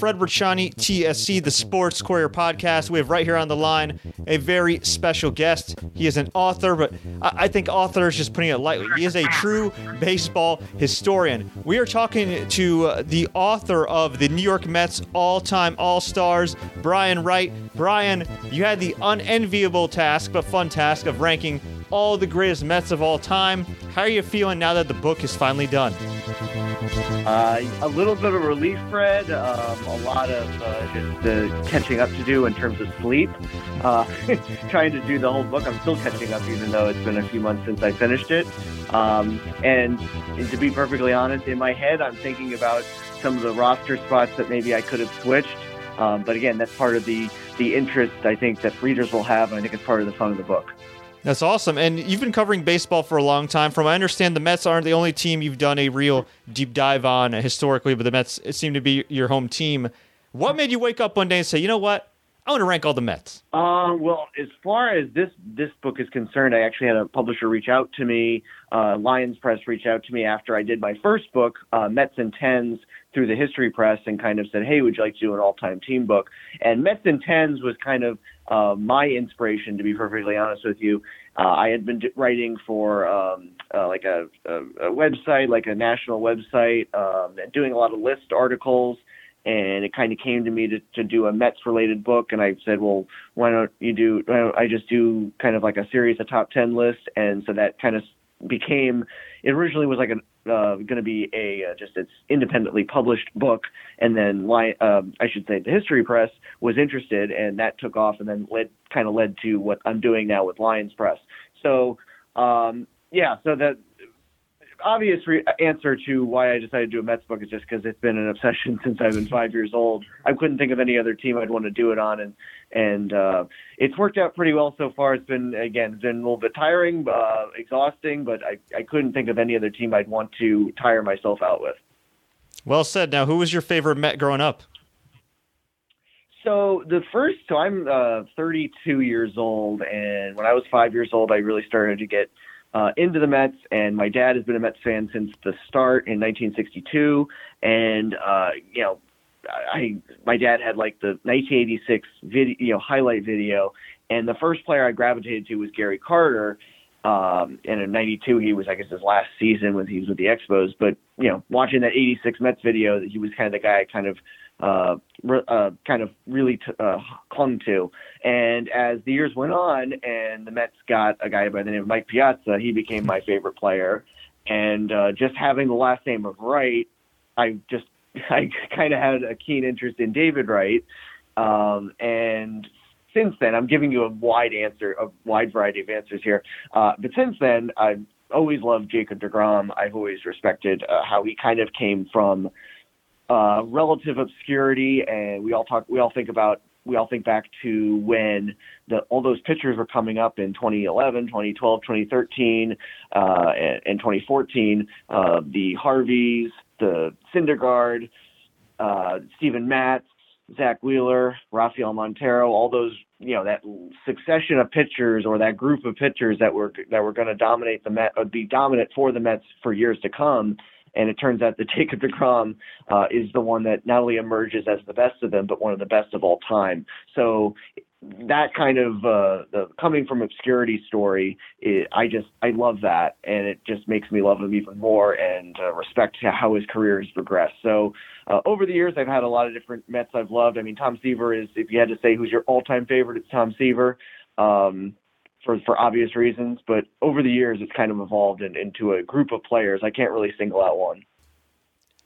Fred Ricciani, TSC, the Sports Courier podcast. We have right here on the line a very special guest. He is an author, but I think author is just putting it lightly. He is a true baseball historian. We are talking to uh, the author of the New York Mets all time All Stars, Brian Wright. Brian, you had the unenviable task, but fun task, of ranking all the greatest Mets of all time. How are you feeling now that the book is finally done? Uh, a little bit of relief, Fred. Um, a lot of uh, just uh, catching up to do in terms of sleep. Uh, trying to do the whole book. I'm still catching up, even though it's been a few months since I finished it. Um, and, and to be perfectly honest, in my head, I'm thinking about some of the roster spots that maybe I could have switched. Um, but again, that's part of the the interest I think that readers will have. And I think it's part of the fun of the book. That's awesome. And you've been covering baseball for a long time. From what I understand, the Mets aren't the only team you've done a real deep dive on historically, but the Mets seem to be your home team. What made you wake up one day and say, you know what? I want to rank all the Mets. Uh, well, as far as this this book is concerned, I actually had a publisher reach out to me. Uh, Lyons Press reached out to me after I did my first book, uh, Mets and Tens, through the History Press, and kind of said, "Hey, would you like to do an all-time team book?" And Mets and Tens was kind of uh, my inspiration, to be perfectly honest with you. Uh, I had been writing for um, uh, like a, a, a website, like a national website, um, doing a lot of list articles, and it kind of came to me to, to do a Mets related book. And I said, well, why don't you do? Why don't I just do kind of like a series of top ten lists? And so that kind of became. It originally was like a uh, going to be a uh, just its independently published book, and then um, I should say the History Press was interested, and that took off, and then led kind of led to what I'm doing now with Lyons Press. So um, yeah, so that obvious re- answer to why I decided to do a Mets book is just because it's been an obsession since I've been five years old. I couldn't think of any other team I'd want to do it on, and and uh, it's worked out pretty well so far. It's been again, it's been a little bit tiring, uh, exhausting, but I I couldn't think of any other team I'd want to tire myself out with. Well said. Now, who was your favorite Met growing up? So the first, so I'm uh, 32 years old, and when I was five years old, I really started to get uh, into the Mets, and my dad has been a Mets fan since the start in 1962. And uh, you know, I my dad had like the 1986 video, you know, highlight video, and the first player I gravitated to was Gary Carter. Um, and in '92, he was, I guess, his last season when he was with the Expos. But you know, watching that '86 Mets video, he was kind of the guy I kind of uh, re- uh, kind of really t- uh, clung to. And as the years went on, and the Mets got a guy by the name of Mike Piazza, he became my favorite player. And uh, just having the last name of Wright, I just I kind of had a keen interest in David Wright. Um, and since then, I'm giving you a wide answer, a wide variety of answers here. Uh, but since then, I've always loved Jacob DeGrom. I've always respected uh, how he kind of came from uh, relative obscurity, and we all talk, we all think about, we all think back to when the, all those pitchers were coming up in 2011, 2012, 2013, uh, and, and 2014. Uh, the Harveys, the Syndergaard, uh, Steven Matz, Zack Wheeler, Rafael Montero, all those, you know, that succession of pitchers or that group of pitchers that were that were going to dominate the Met, or be dominant for the Mets for years to come and it turns out that Jacob DeGrom uh, is the one that not only emerges as the best of them, but one of the best of all time. So that kind of uh, the coming from obscurity story, it, I just I love that, and it just makes me love him even more and uh, respect how his career has progressed. So uh, over the years, I've had a lot of different Mets I've loved. I mean, Tom Seaver is if you had to say who's your all-time favorite, it's Tom Seaver. Um, for for obvious reasons. But over the years, it's kind of evolved in, into a group of players. I can't really single out one.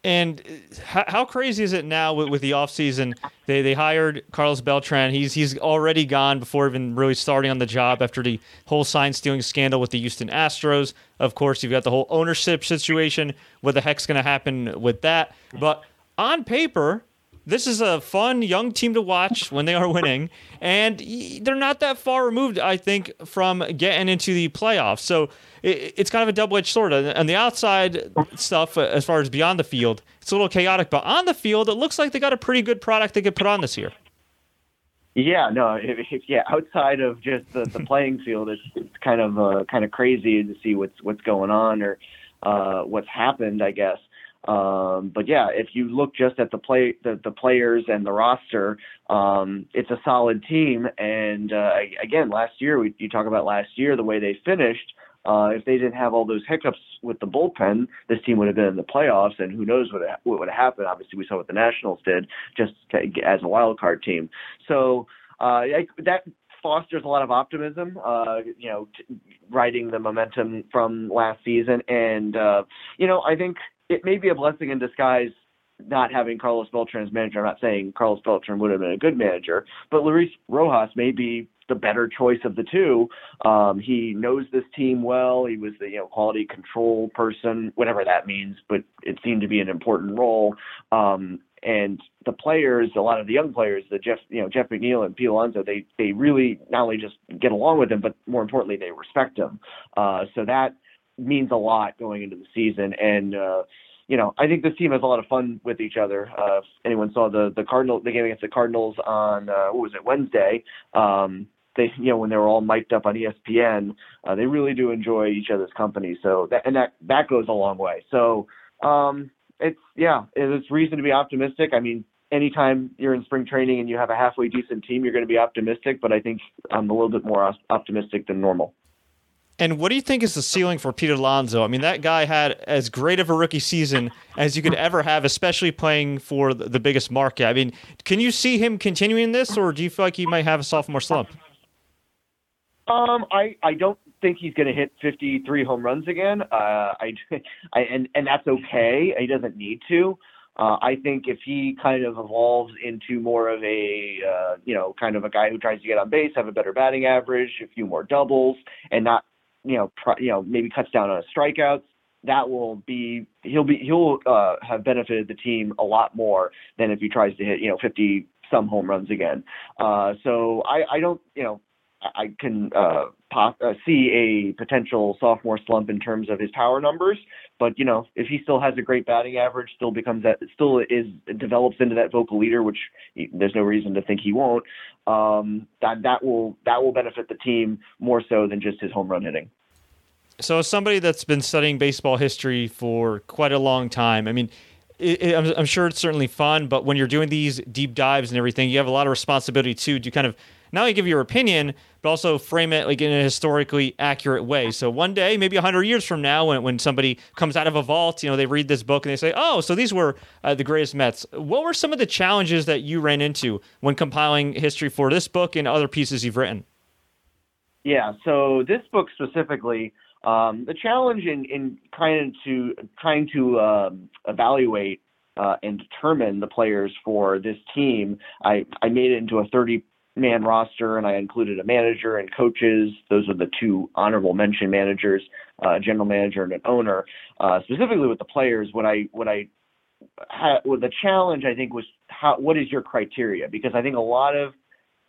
And uh, how, how crazy is it now with, with the offseason? They they hired Carlos Beltran. He's he's already gone before even really starting on the job after the whole sign stealing scandal with the Houston Astros. Of course, you've got the whole ownership situation. What the heck's going to happen with that? But on paper, this is a fun young team to watch when they are winning, and they're not that far removed, I think, from getting into the playoffs. So it's kind of a double edged sword. And the outside stuff, uh, as far as beyond the field, it's a little chaotic, but on the field, it looks like they got a pretty good product they could put on this year. Yeah, no, yeah. Outside of just the, the playing field, it's, it's kind of uh, kind of crazy to see what's what's going on or uh, what's happened, I guess. Um, but yeah, if you look just at the play, the, the players and the roster, um, it's a solid team. And uh, again, last year we you talk about last year the way they finished. Uh, if they didn't have all those hiccups with the bullpen, this team would have been in the playoffs, and who knows what what would have happened. Obviously, we saw what the Nationals did just as a wild card team. So uh, that fosters a lot of optimism. Uh, you know, t- riding the momentum from last season, and uh, you know, I think it may be a blessing in disguise not having Carlos Beltran as manager. I'm not saying Carlos Beltran would have been a good manager, but Luis Rojas may be the better choice of the two. Um, he knows this team well. He was the you know quality control person, whatever that means, but it seemed to be an important role. Um, and the players, a lot of the young players, the Jeff, you know, Jeff McNeil and Pete Alonso, they they really not only just get along with him, but more importantly, they respect him. Uh, so that means a lot going into the season. And uh, you know, I think this team has a lot of fun with each other. Uh, if anyone saw the the Cardinal the game against the Cardinals on uh, what was it Wednesday? Um, they you know when they were all mic'd up on ESPN, uh, they really do enjoy each other's company. So that and that that goes a long way. So um, it's yeah, it's reason to be optimistic. I mean, anytime you're in spring training and you have a halfway decent team, you're going to be optimistic. But I think I'm a little bit more optimistic than normal. And what do you think is the ceiling for Pete Alonso? I mean, that guy had as great of a rookie season as you could ever have, especially playing for the biggest market. I mean, can you see him continuing this, or do you feel like he might have a sophomore slump? Um, I I don't think he's going to hit 53 home runs again. Uh, I, I and and that's okay. He doesn't need to. Uh, I think if he kind of evolves into more of a, uh, you know, kind of a guy who tries to get on base, have a better batting average, a few more doubles, and not, you know, pr- you know, maybe cuts down on strikeouts, that will be he'll be he'll uh, have benefited the team a lot more than if he tries to hit, you know, 50 some home runs again. Uh, so I, I don't, you know, I can uh, pop, uh, see a potential sophomore slump in terms of his power numbers. But you know, if he still has a great batting average, still becomes that, still is develops into that vocal leader, which he, there's no reason to think he won't. Um, that that will that will benefit the team more so than just his home run hitting. So, as somebody that's been studying baseball history for quite a long time, I mean. It, it, I'm, I'm sure it's certainly fun, but when you're doing these deep dives and everything, you have a lot of responsibility too to kind of not only give your opinion, but also frame it like in a historically accurate way. So one day, maybe 100 years from now, when, when somebody comes out of a vault, you know, they read this book and they say, oh, so these were uh, the greatest Mets. What were some of the challenges that you ran into when compiling history for this book and other pieces you've written? Yeah, so this book specifically, um, the challenge in, in trying to trying to um, evaluate uh, and determine the players for this team, I, I made it into a 30 man roster, and I included a manager and coaches. Those are the two honorable mention managers, uh, general manager and an owner. Uh, specifically with the players, what I what I had, well, the challenge I think was how what is your criteria? Because I think a lot of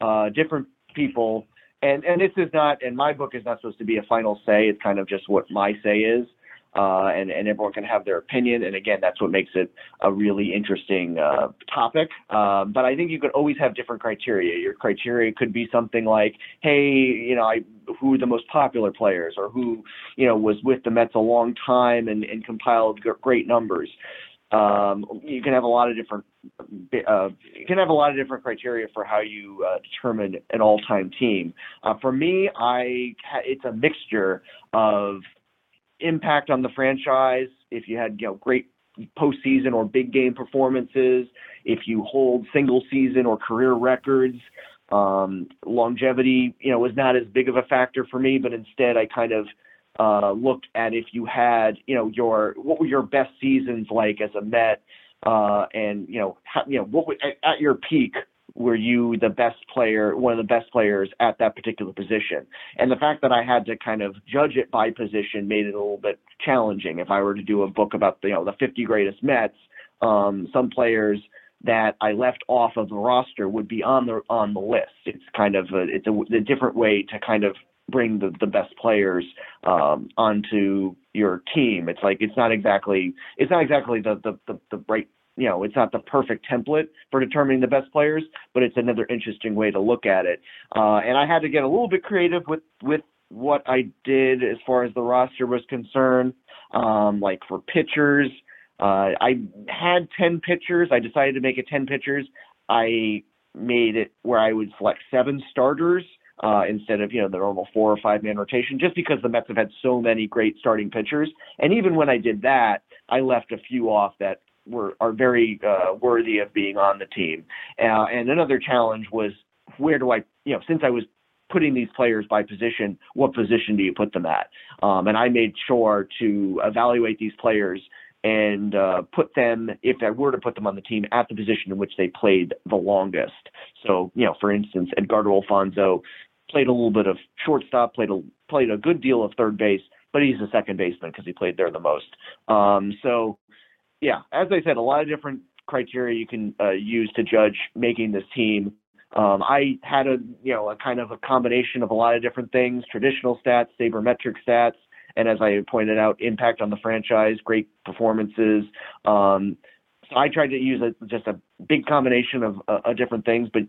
uh, different people, and and this is not, and my book is not supposed to be a final say. It's kind of just what my say is uh, and, and everyone can have their opinion. And again, that's what makes it a really interesting uh, topic. Um, but I think you could always have different criteria. Your criteria could be something like, hey, you know, I, who are the most popular players, or who, you know, was with the Mets a long time and, and compiled great numbers. Um, you can have a lot of different uh, you can have a lot of different criteria for how you uh, determine an all-time team. Uh, for me, I it's a mixture of impact on the franchise, if you had you know great postseason or big game performances, if you hold single season or career records. Um, longevity, you know, was not as big of a factor for me, but instead I kind of uh, looked at if you had, you know, your what were your best seasons like as a Met, uh, and you know, how, you know, what at, at your peak, were you the best player, one of the best players at that particular position? And the fact that I had to kind of judge it by position made it a little bit challenging. If I were to do a book about the, you know, the 50 greatest Mets, um, some players that I left off of the roster would be on the on the list. It's kind of a, it's a, a different way to kind of bring the, the best players um, onto your team. It's like it's not exactly it's not exactly the the the, the right you know, it's not the perfect template for determining the best players, but it's another interesting way to look at it. Uh, and I had to get a little bit creative with with what I did as far as the roster was concerned. Um, like for pitchers, Uh, I had 10 pitchers. I decided to make it 10 pitchers. I made it where I would select seven starters uh, instead of you know the normal four or five man rotation, just because the Mets have had so many great starting pitchers. And even when I did that, I left a few off that were are very uh, worthy of being on the team. Uh, and another challenge was where do I you know since I was putting these players by position, what position do you put them at? Um, and I made sure to evaluate these players and uh, put them, if I were to put them on the team, at the position in which they played the longest. So, you know, for instance, Edgardo Alfonzo played a little bit of shortstop, played a played a good deal of third base, but he's a second baseman because he played there the most. Um, so, yeah, as I said, a lot of different criteria you can uh, use to judge making this team. Um, I had a you know a kind of a combination of a lot of different things: traditional stats, sabermetric stats, and as I pointed out, impact on the franchise, great performances. Um, so I tried to use a, just a big combination of uh, different things, but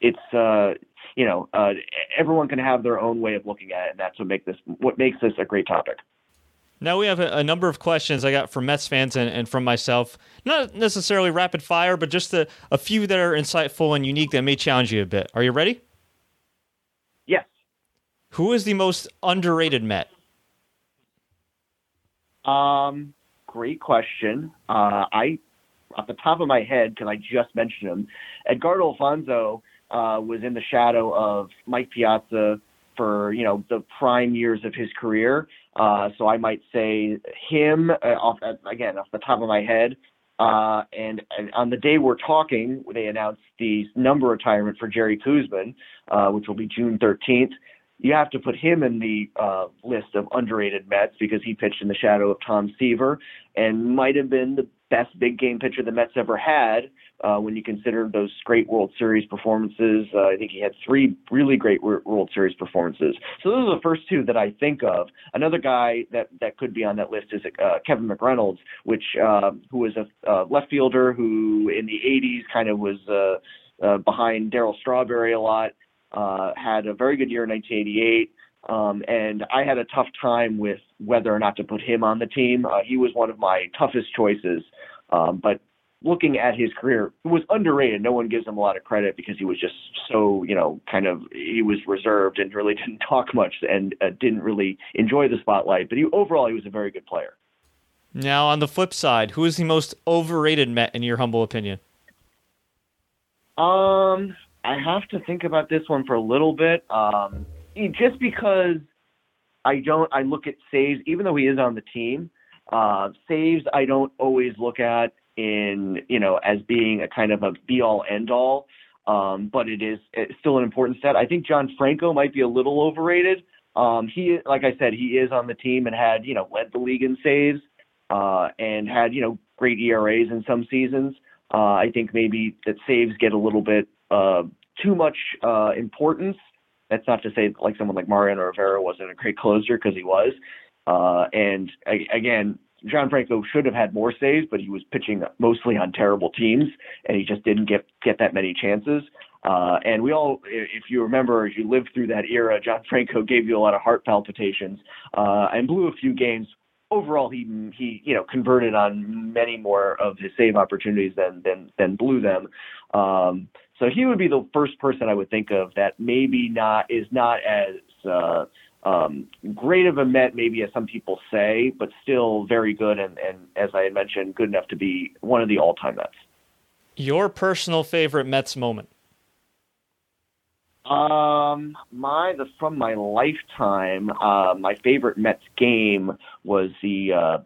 it's uh, you know uh, everyone can have their own way of looking at it, and that's what make this what makes this a great topic. Now we have a, a, number of questions I got from Mets fans and, and, from myself. Not necessarily rapid fire, but just a, a few that are insightful and unique that may challenge you a bit. Are you ready? Yes. Who is the most underrated Met? Um, great question. Uh, I, off the top of my head, because I just mentioned him, Edgardo Alfonzo uh, was in the shadow of Mike Piazza for you know the prime years of his career. Uh, so I might say him uh, off again off the top of my head. Uh, and, and, on the day we're talking, they announced the number retirement for Jerry Koosman, uh, which will be June 13th you have to put him in the uh, list of underrated Mets because he pitched in the shadow of Tom Seaver and might have been the best big game pitcher the Mets ever had uh, when you consider those great World Series performances. Uh, I think he had three really great World Series performances. So those are the first two that I think of. Another guy that that could be on that list is uh, Kevin McReynolds, which uh, who was a left fielder who in the 80s kind of was. Uh, uh, behind Darryl Strawberry a lot, uh, had a very good year in 1988. Um, and I had a tough time with whether or not to put him on the team. Uh, he was one of my toughest choices. Um, but looking at his career, it was underrated. No one gives him a lot of credit because he was just so, you know, kind of he was reserved and really didn't talk much and uh, didn't really enjoy the spotlight. But he, overall, he was a very good player. Now, on the flip side, who is the most overrated Met in your humble opinion? Um, I have to think about this one for a little bit. Um, just because I don't, I look at saves, even though he is on the team. Uh, saves I don't always look at in you know as being a kind of a be all end all, um, but it is still an important stat. I think John Franco might be a little overrated. Um, he, like I said, he is on the team and had you know led the league in saves uh, and had you know great ERAs in some seasons. Uh, I think maybe that saves get a little bit uh, too much uh, importance. That's not to say like someone like Mariano Rivera wasn't a great closer because he was. Uh, and again, John Franco should have had more saves, but he was pitching mostly on terrible teams, and he just didn't get get that many chances. Uh, and we all, if you remember, as you lived through that era, John Franco gave you a lot of heart palpitations uh, and blew a few games. Overall, he he you know converted on many more of his save opportunities than than than blew them. Um, so he would be the first person I would think of that maybe not is not as uh, um, great of a Met maybe as some people say, but still very good and, and as I had mentioned, good enough to be one of the all-time Mets. Your personal favorite Mets moment? Um, my the from my lifetime, uh, my favorite Mets game was the uh,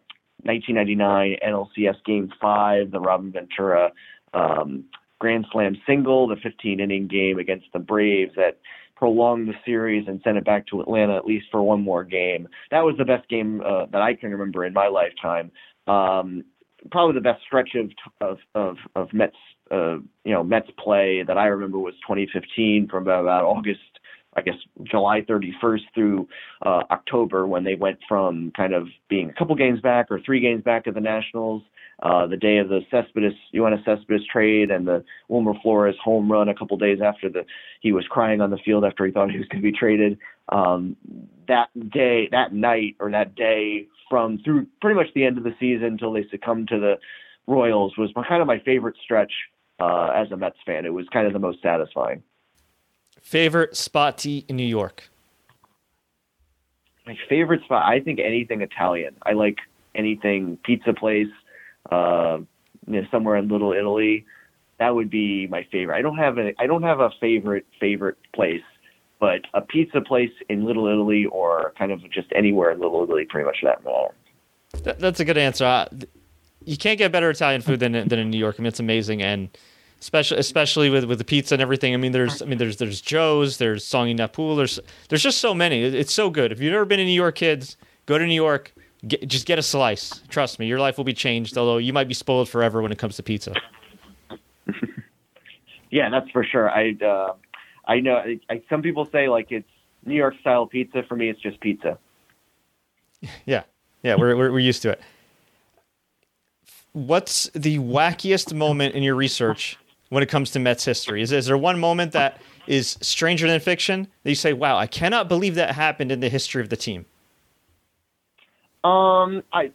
1999 NLCS Game Five, the Robin Ventura um, grand slam single, the 15 inning game against the Braves that prolonged the series and sent it back to Atlanta at least for one more game. That was the best game uh, that I can remember in my lifetime. Um, probably the best stretch of of of, of Mets uh, you know Mets play that I remember was 2015 from about, August I guess July 31st through uh, October when they went from kind of being a couple games back or three games back of the Nationals uh, the day of the Cespedes, Yoenis Cespedes trade and the Wilmer Flores home run a couple days after the he was crying on the field after he thought he was going to be traded. Um, that day, that night, or that day from through pretty much the end of the season until they succumbed to the Royals was kind of my favorite stretch uh, as a Mets fan. It was kind of the most satisfying. Favorite spot to eat in New York? My favorite spot, I think anything Italian. I like anything pizza place, uh, you know, somewhere in Little Italy. That would be my favorite. I don't have a I don't have a favorite favorite place, but a pizza place in Little Italy or kind of just anywhere in Little Italy, pretty much that matter. That, that's a good answer. You can't get better Italian food than than in New York. I mean, it's amazing, and especially especially with, with the pizza and everything. I mean, there's I mean there's there's Joe's, there's Sogni Napoli, there's there's just so many. It's so good. If you've never been to New York, kids, go to New York. Get, just get a slice. Trust me, your life will be changed. Although you might be spoiled forever when it comes to pizza. yeah, that's for sure. I uh, I know I, I, some people say like it's New York style pizza. For me, it's just pizza. Yeah, yeah, we're we're, we're used to it. What's the wackiest moment in your research when it comes to Mets history? Is, is there one moment that is stranger than fiction that you say, "Wow, I cannot believe that happened in the history of the team"? Um, I,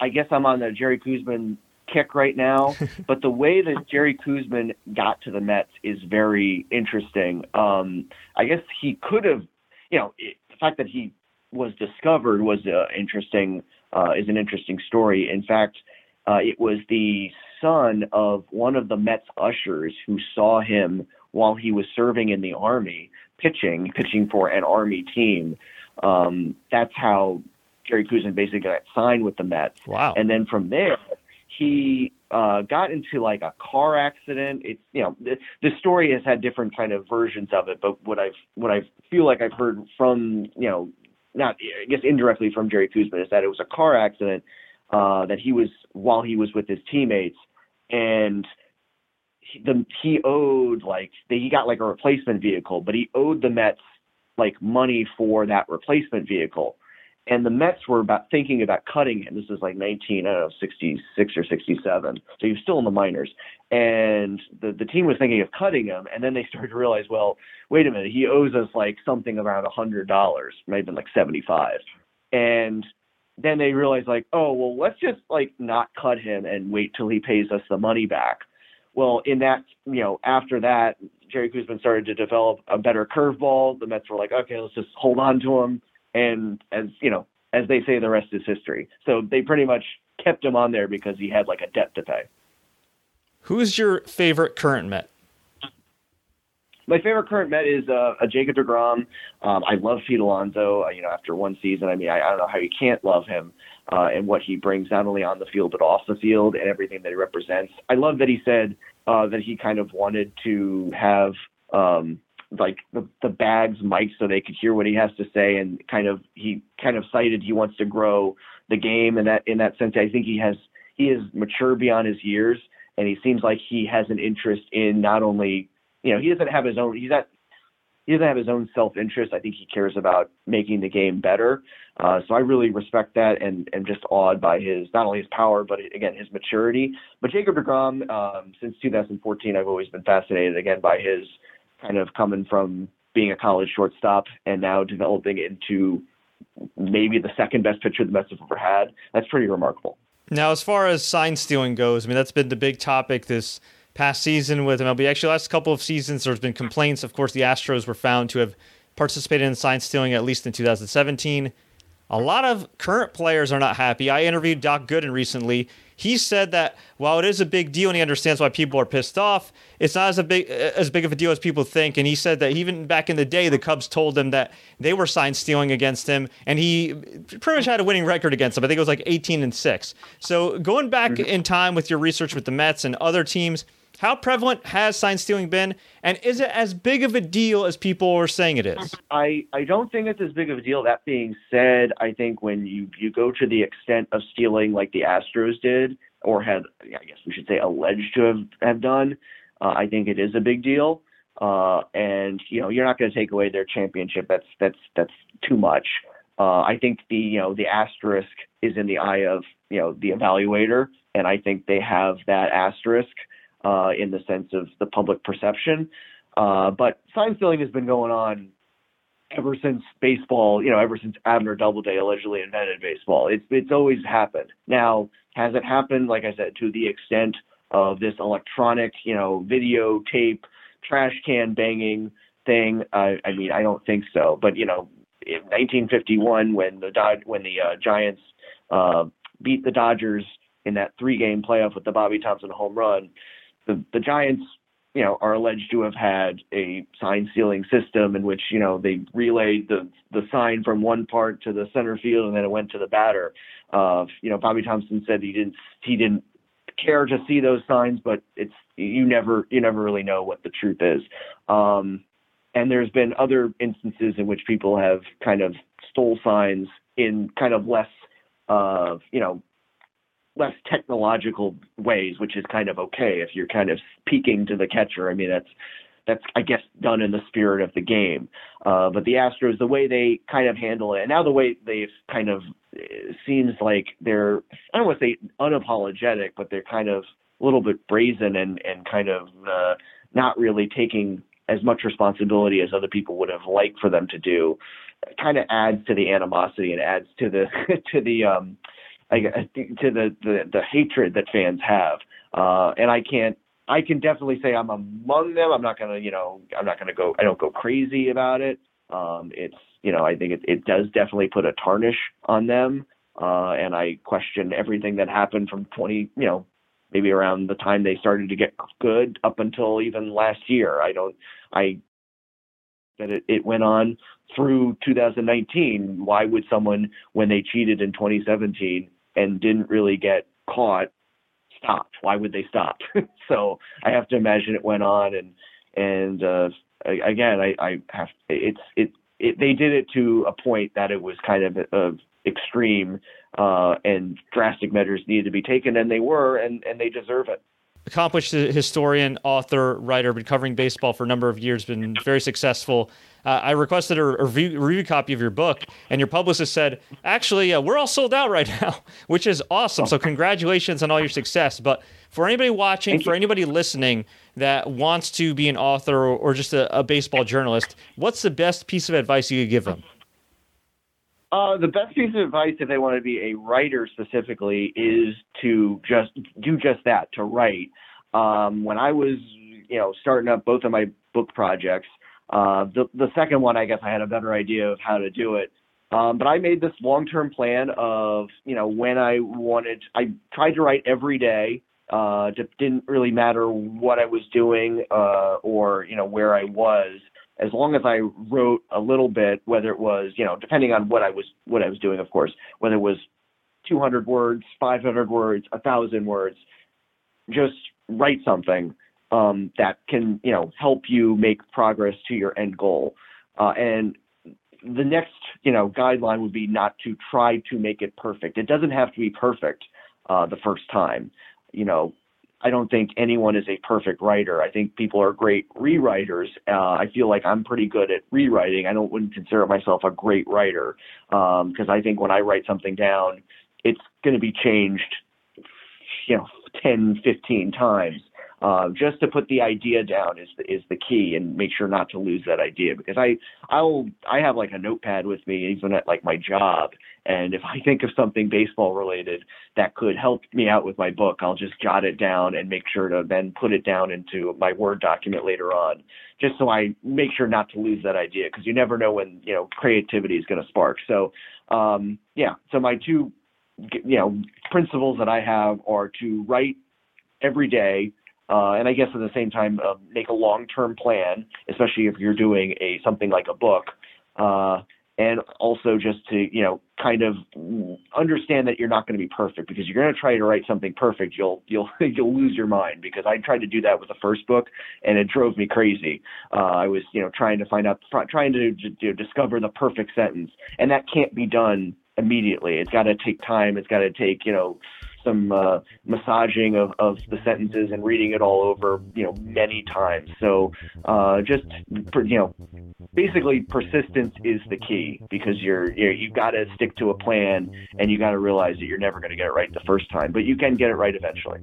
I guess I'm on the Jerry Koosman kick right now, but the way that Jerry Koosman got to the Mets is very interesting. Um, I guess he could have, you know, it, the fact that he was discovered was uh, interesting. Uh, is an interesting story. In fact, uh, it was the son of one of the Mets ushers who saw him while he was serving in the army, pitching, pitching for an army team. Um, that's how Jerry Koosman basically got signed with the Mets. Wow. And then from there, he uh, got into like a car accident. It's you know the, the story has had different kind of versions of it, but what I've what I feel like I've heard from you know not I guess indirectly from Jerry Koosman is that it was a car accident uh, that he was while he was with his teammates and. He, the, he owed like he got like a replacement vehicle, but he owed the Mets like money for that replacement vehicle and the Mets were about thinking about cutting him. This is like 19, I don't know, 66 or 67. So he was still in the minors. And the, the team was thinking of cutting him. And then they started to realize, well, wait a minute, he owes us like something around a $100, maybe like 75. And then they realized, like, oh, well, let's just like not cut him and wait till he pays us the money back. Well, in that, you know, after that, Jerry Koosman started to develop a better curveball. The Mets were like, okay, let's just hold on to him and as you know, as they say, the rest is history. So they pretty much kept him on there because he had like a debt to pay. Who's your favorite current Met? My favorite current Met is uh, a Jacob Degrom. Um, I love Pete Alonso. Uh, you know, after one season, I mean, I, I don't know how you can't love him uh, and what he brings not only on the field but off the field and everything that he represents. I love that he said uh, that he kind of wanted to have um, like the, the bags mic so they could hear what he has to say and kind of he kind of cited he wants to grow the game and that in that sense I think he has he is mature beyond his years and he seems like he has an interest in not only you know he doesn't have his own he's not he doesn't have his own self interest. I think he cares about making the game better. Uh, so I really respect that and and just awed by his not only his power but again his maturity. But Jacob Degrom, um, since 2014, I've always been fascinated again by his kind of coming from being a college shortstop and now developing into maybe the second best pitcher the Mets have ever had. That's pretty remarkable. Now, as far as sign stealing goes, I mean that's been the big topic this past season with MLB. Actually, last couple of seasons, there's been complaints. Of course, the Astros were found to have participated in sign stealing at least in 2017. A lot of current players are not happy. I interviewed Doc Gooden recently. He said that while it is a big deal and he understands why people are pissed off, it's not as a big as big of a deal as people think. And he said that even back in the day, the Cubs told him that they were sign stealing against him, and he pretty much had a winning record against them. I think it was like 18 and six. So going back mm-hmm. in time with your research with the Mets and other teams how prevalent has sign stealing been, and is it as big of a deal as people are saying it is? I, I don't think it's as big of a deal. That being said, I think when you, you go to the extent of stealing like the Astros did, or had, I guess we should say, alleged to have, have done, uh, I think it is a big deal. Uh, and you know, you're not going to take away their championship. That's that's that's too much. Uh, I think the you know the asterisk is in the eye of you know the evaluator, and I think they have that asterisk uh, in the sense of the public perception. Uh, but sign stealing has been going on ever since baseball, you know, ever since Abner Doubleday allegedly invented baseball. It's it's always happened. Now, has it happened, like I said, to the extent of this electronic, you know, videotape, trash can banging thing? I, I mean, I don't think so. But you know, in 1951, when the Dod- when the uh, Giants uh, beat the Dodgers in that three-game playoff with the Bobby Thomson home run, the the Giants you know, are alleged to have had a sign stealing system in which, you know, they relayed the the sign from one part to the center field and then it went to the batter. Uh, you know, Bobby Thomson said he didn't he didn't care to see those signs, but it's you never you never really know what the truth is. Um, and there's been other instances in which people have kind of stole signs in kind of less uh, you know less technological ways, which is kind of okay if you're kind of peeking to the catcher. I mean, that's that's I guess done in the spirit of the game. Uh, but the Astros, the way they kind of handle it, and now the way they've kind of uh, seems like they're I don't want to say unapologetic, but they're kind of a little bit brazen and and kind of uh, not really taking as much responsibility as other people would have liked for them to do. kind of adds to the animosity and adds to the to the um, I, to the, the the hatred that fans have. Uh, and I can't. I can definitely say I'm among them. I'm not gonna, you know, I'm not gonna go. I don't go crazy about it. Um, it's, you know, I think it, it does definitely put a tarnish on them. Uh, and I question everything that happened from 20, you know, maybe around the time they started to get good up until even last year. I don't. I that it, it went on through 2019. Why would someone, when they cheated in 2017, and didn't really get caught stopped. Why would they stop? so I have to imagine it went on and and uh, again I, I have it's it, it they did it to a point that it was kind of of extreme uh, and drastic measures needed to be taken and they were and and they deserve it accomplished historian, author, writer, been covering baseball for a number of years, been very successful. Uh, I requested a, a, review, a, review, copy of your book, and your publicist said, "Actually, uh, we're all sold out right now," which is awesome. So, congratulations on all your success. But for anybody watching, for anybody listening that wants to be an author or, or just a, a baseball journalist, what's the best piece of advice you could give them? Uh, the best piece of advice if they want to be a writer specifically is to just do just that, to write. Um, when I was, you know, starting up both of my book projects, uh, the the second one, I guess I had a better idea of how to do it. Um, but I made this long-term plan of, you know, when I wanted. I tried to write every day. Uh, didn't really matter what I was doing uh, or you know where I was as long as I wrote a little bit, whether it was, you know, depending on what I was what I was doing, of course, whether it was 200 words, 500 words, a thousand words, just write something um, that can, you know, help you make progress to your end goal. Uh, and the next, you know, guideline would be not to try to make it perfect. It doesn't have to be perfect uh, the first time. You know, I don't think anyone is a perfect writer. I think people are great rewriters. Uh, I feel like I'm pretty good at rewriting. I don't wouldn't consider myself a great writer because um, I think when I write something down, it's going to be changed, you know, 10, 15 times. Uh, just to put the idea down is the, is the key, and make sure not to lose that idea. Because I I'll I have like a notepad with me even at like my job, and if I think of something baseball related that could help me out with my book, I'll just jot it down and make sure to then put it down into my Word document later on, just so I make sure not to lose that idea. Because you never know when you know creativity is going to spark. So um, yeah, so my two you know principles that I have are to write every day uh, and I guess at the same time uh, make a long-term plan, especially if you're doing a something like a book, uh, and also just to you know kind of understand that you're not going to be perfect because you're going to try to write something perfect, you'll you'll you'll lose your mind because I tried to do that with the first book and it drove me crazy. Uh, I was you know trying to find out trying to, to discover the perfect sentence, and that can't be done immediately. It's got to take time. It's got to take you know some uh, massaging of, of the sentences and reading it all over, you know, many times. So uh, just you know, basically persistence is the key because you're, you're you've got to stick to a plan and you got to realize that you're never going to get it right the first time, but you can get it right eventually.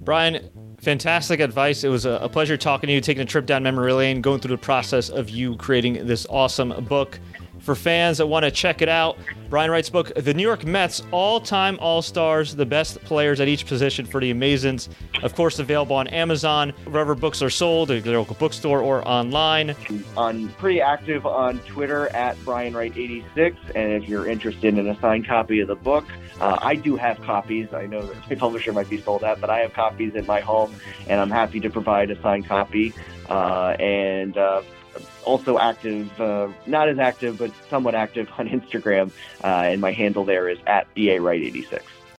Brian, fantastic advice. It was a, pleasure talking to you, taking a trip down memory lane, going through the process of you creating this awesome book for fans that want to check it out. Brian Wright's book, The New York Mets All Time All Stars, the best players at each position for the Amazins. Of course, available on Amazon, wherever books are sold, at your local bookstore or online. I'm pretty active on Twitter at Brian Wright86. And if you're interested in a signed copy of the book, uh, I do have copies. I know that my publisher might be sold out, but I have copies in my home, and I'm happy to provide a signed copy. Uh, and uh, also active, uh, not as active, but somewhat active on Instagram. Uh, and my handle there is at BA Wright 86.